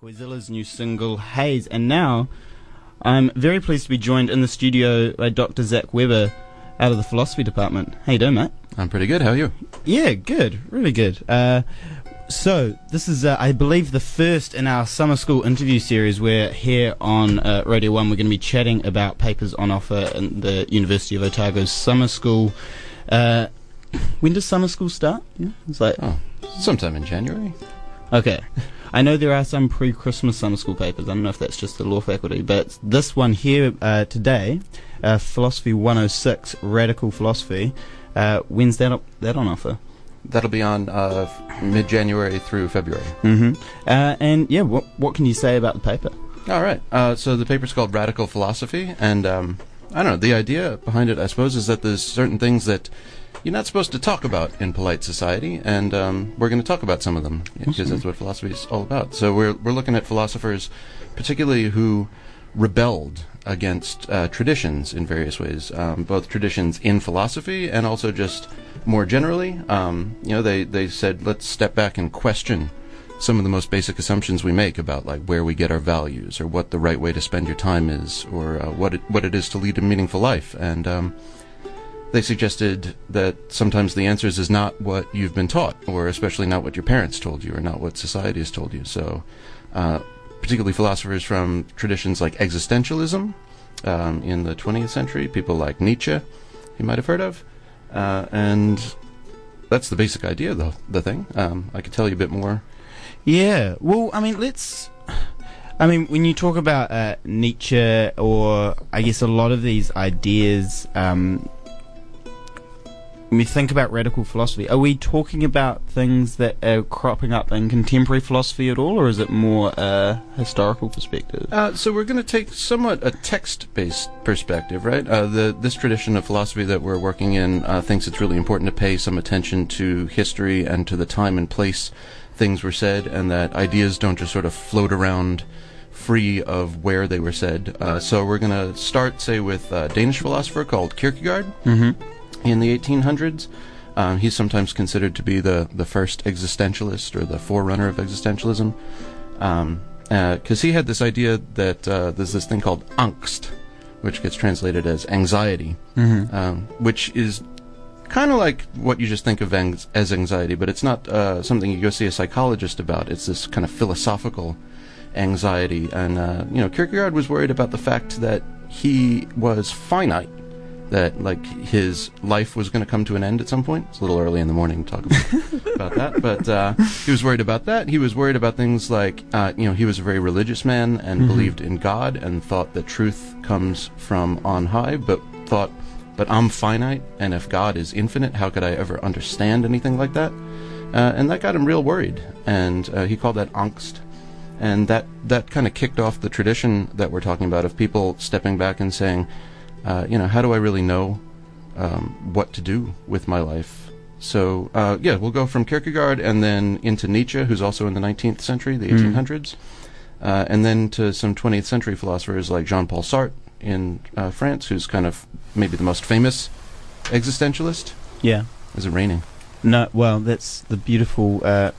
Koizilla's new single Haze, and now I'm very pleased to be joined in the studio by Dr. Zach Weber out of the philosophy department. How you doing, mate? I'm pretty good. How are you? Yeah, good, really good. Uh, so this is, uh, I believe, the first in our summer school interview series. Where here on uh, Radio One, we're going to be chatting about papers on offer in the University of Otago's summer school. Uh, when does summer school start? Yeah, it's like Oh, sometime in January. Okay. I know there are some pre-Christmas summer school papers. I don't know if that's just the law faculty, but this one here uh, today, uh, Philosophy 106, Radical Philosophy, uh, when's that, that on offer? That'll be on uh, mid-January through February. Mm-hmm. Uh, and yeah, what, what can you say about the paper? All right. Uh, so the paper's called Radical Philosophy, and um, I don't know. The idea behind it, I suppose, is that there's certain things that you're not supposed to talk about in polite society, and um, we're going to talk about some of them because that's what philosophy is all about. So we're we're looking at philosophers, particularly who rebelled against uh, traditions in various ways, um, both traditions in philosophy and also just more generally. Um, you know, they they said let's step back and question some of the most basic assumptions we make about like where we get our values or what the right way to spend your time is or uh, what it, what it is to lead a meaningful life and um, they suggested that sometimes the answers is not what you've been taught or especially not what your parents told you or not what society has told you. So uh, particularly philosophers from traditions like existentialism um, in the 20th century people like Nietzsche you might have heard of. Uh, and that's the basic idea of the, the thing. Um, I could tell you a bit more. Yeah, well, I mean, let's. I mean, when you talk about uh, Nietzsche, or I guess a lot of these ideas, um, when we think about radical philosophy, are we talking about things that are cropping up in contemporary philosophy at all, or is it more a historical perspective? Uh, so we're going to take somewhat a text-based perspective, right? Uh, the this tradition of philosophy that we're working in uh, thinks it's really important to pay some attention to history and to the time and place things were said, and that ideas don't just sort of float around free of where they were said. Uh, so we're going to start, say, with a Danish philosopher called Kierkegaard Mm-hmm. In the 1800s. Um, he's sometimes considered to be the, the first existentialist or the forerunner of existentialism. Because he had this idea that uh, there's this thing called angst, which gets translated as anxiety, Mm-hmm. um, which is kind of like what you just think of ang- as anxiety, but it's not uh, something you go see a psychologist about. It's this kind of philosophical anxiety. And, uh, you know, Kierkegaard was worried about the fact that he was finite that like his life was going to come to an end at some point. It's a little early in the morning to talk about, about that, but uh, he was worried about that. He was worried about things like uh, you know he was a very religious man and believed in God and thought that truth comes from on high, but thought, but I'm finite, and if God is infinite, how could I ever understand anything like that? Uh, and that got him real worried, and uh, he called that angst and that that kind of kicked off the tradition that we're talking about of people stepping back and saying, uh, you know, how do I really know um, what to do with my life? So uh, yeah, we'll go from Kierkegaard and then into Nietzsche, who's also in the 19th century, the 1800s, uh, and then to some 20th century philosophers like Jean-Paul Sartre in uh, France, who's kind of maybe the most famous existentialist. Yeah. Is it raining? No, well, that's the beautiful uh,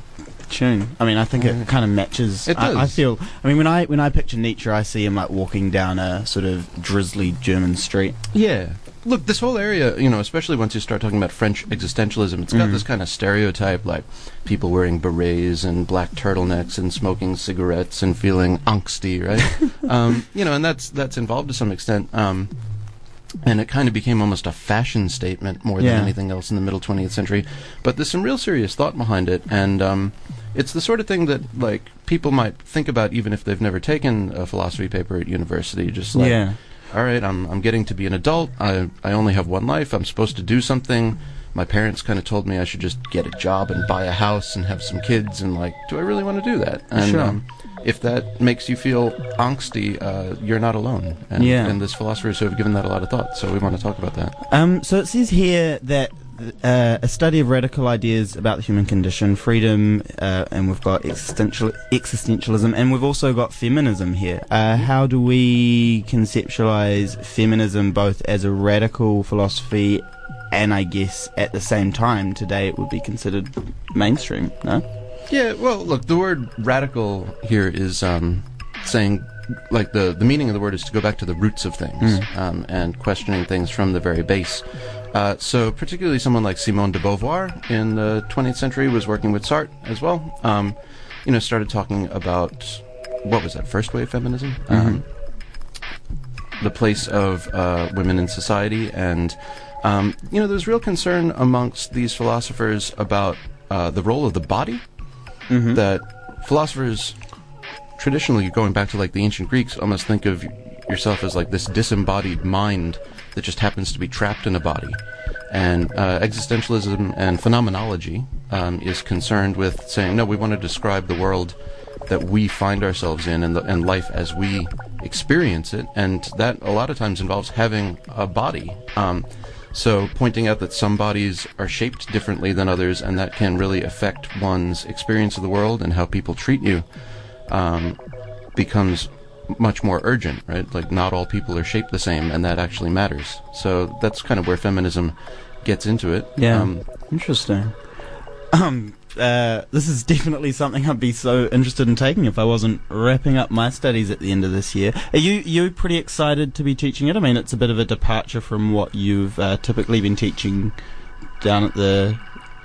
tune. I mean, I think Yeah. it kind of matches. It I, I feel. I mean, when I when I picture Nietzsche, I see him like walking down a sort of drizzly German street. Yeah. Look, this whole area, you know, especially once you start talking about French existentialism, it's got Mhm. this kind of stereotype like people wearing berets and black turtlenecks and smoking cigarettes and feeling angsty, right? um, you know, and that's that's involved to some extent. Um, and it kind of became almost a fashion statement more Yeah. than anything else in the middle 20th century. But there's some real serious thought behind it, and um, it's the sort of thing that like people might think about even if they've never taken a philosophy paper at university. Just like, yeah. all right, I'm I'm getting to be an adult. I I only have one life. I'm supposed to do something. My parents kind of told me I should just get a job and buy a house and have some kids. And like, do I really want to do that? And Sure. um, if that makes you feel angsty, uh, you're not alone. And, Yeah. and there's philosophers who have given that a lot of thought. So we want to talk about that. Um, so it says here that uh, a study of radical ideas about the human condition, freedom, uh, and we've got existential existentialism, and we've also got feminism here. Uh, how do we conceptualize feminism both as a radical philosophy and I guess at the same time today it would be considered mainstream? No. Yeah, well, look, the word radical here is um, saying, like, the, the meaning of the word is to go back to the roots of things um, and questioning things from the very base. Uh, so, particularly someone like Simone de Beauvoir in the 20th century was working with Sartre as well. Um, you know, started talking about what was that, first wave feminism? Um, the place of uh, women in society, and um, you know, there's real concern amongst these philosophers about uh, the role of the body. That philosophers, traditionally going back to like the ancient Greeks, almost think of yourself as like this disembodied mind that just happens to be trapped in a body. And uh, existentialism and phenomenology um, is concerned with saying, no, we want to describe the world that we find ourselves in and, the, and life as we experience it. And that a lot of times involves having a body. Um, so pointing out that some bodies are shaped differently than others and that can really affect one's experience of the world and how people treat you um, becomes much more urgent, right? Like not all people are shaped the same and that actually matters. So that's kind of where feminism gets into it. Yeah. Um, Interesting. Um, uh, this is definitely something I'd be so interested in taking if I wasn't wrapping up my studies at the end of this year. Are you you pretty excited to be teaching it? I mean, it's a bit of a departure from what you've uh, typically been teaching down at the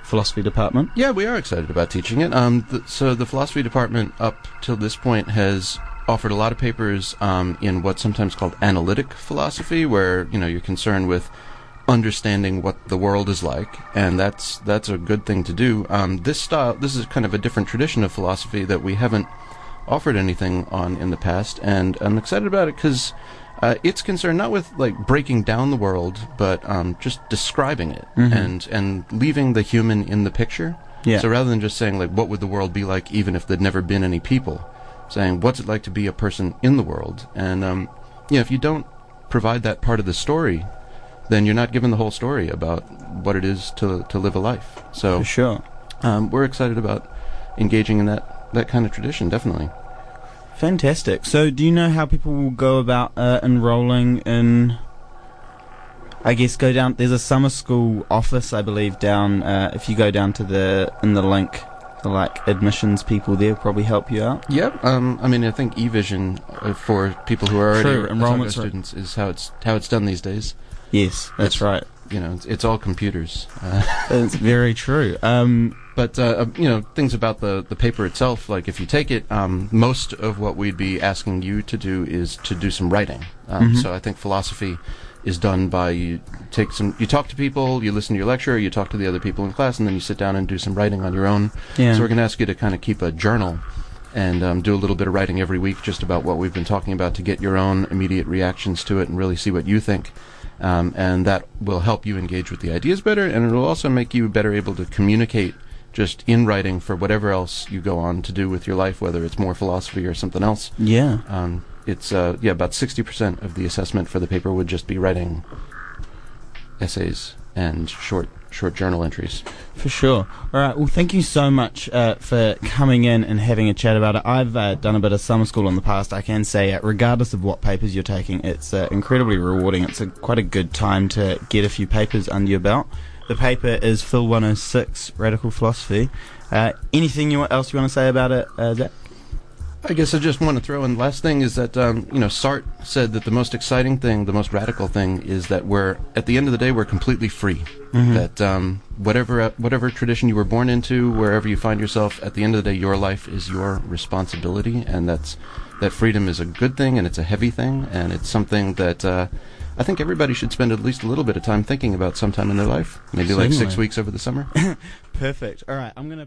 philosophy department. Yeah, we are excited about teaching it. Um, th- so the philosophy department up till this point has offered a lot of papers um, in what's sometimes called analytic philosophy, where you know you're concerned with understanding what the world is like, and that's that's a good thing to do. Um, this style, this is kind of a different tradition of philosophy that we haven't offered anything on in the past, and I'm excited about it because. Uh, it's concerned not with like breaking down the world, but um, just describing it and and leaving the human in the picture. Yeah. So rather than just saying like what would the world be like even if there'd never been any people, saying what's it like to be a person in the world, and um, you know if you don't provide that part of the story, then you're not given the whole story about what it is to to live a life. So For sure. um, we're excited about engaging in that that kind of tradition, definitely. Fantastic. So, do you know how people will go about uh, enrolling in? I guess go down. There's a summer school office, I believe, down. Uh, if you go down to the in the link, the like admissions people there probably help you out. Yep. Um, I mean, I think eVision uh, for people who are already True, Otago enrollments are- students is how it's how it's done these days. Yes, that's It's- right. You know, it's, it's all computers. Uh, That's very true. Um, But uh, uh, you know things about the the paper itself. Like if you take it, um, most of what we'd be asking you to do is to do some writing. Um, Mhm. So I think philosophy is done by you take some, you talk to people, you listen to your lecture, you talk to the other people in class, and then you sit down and do some writing on your own. yeah. So we're going to ask you to kind of keep a journal and um, do a little bit of writing every week just about what we've been talking about to get your own immediate reactions to it and really see what you think. Um, and that will help you engage with the ideas better, and it will also make you better able to communicate just in writing for whatever else you go on to do with your life, whether it's more philosophy or something else. yeah. Um, it's uh, yeah, about sixty percent of the assessment for the paper would just be writing essays and short short journal entries. For sure. All right. Well, thank you so much uh, for coming in and having a chat about it. I've uh, done a bit of summer school in the past. I can say, uh, regardless of what papers you're taking, it's uh, incredibly rewarding. It's a, quite a good time to get a few papers under your belt. The paper is Phil 106, Radical Philosophy. Uh, anything you, else you want to say about it, uh, Zach? I guess I just want to throw in the last thing is that um, you know Sartre said that the most exciting thing, the most radical thing, is that we're at the end of the day we're completely free. That um, whatever whatever tradition you were born into, wherever you find yourself, at the end of the day, your life is your responsibility, and that's that freedom is a good thing and it's a heavy thing, and it's something that. Uh, I think everybody should spend at least a little bit of time thinking about sometime in their life. Maybe like six weeks over the summer. Perfect. All right. I'm going to.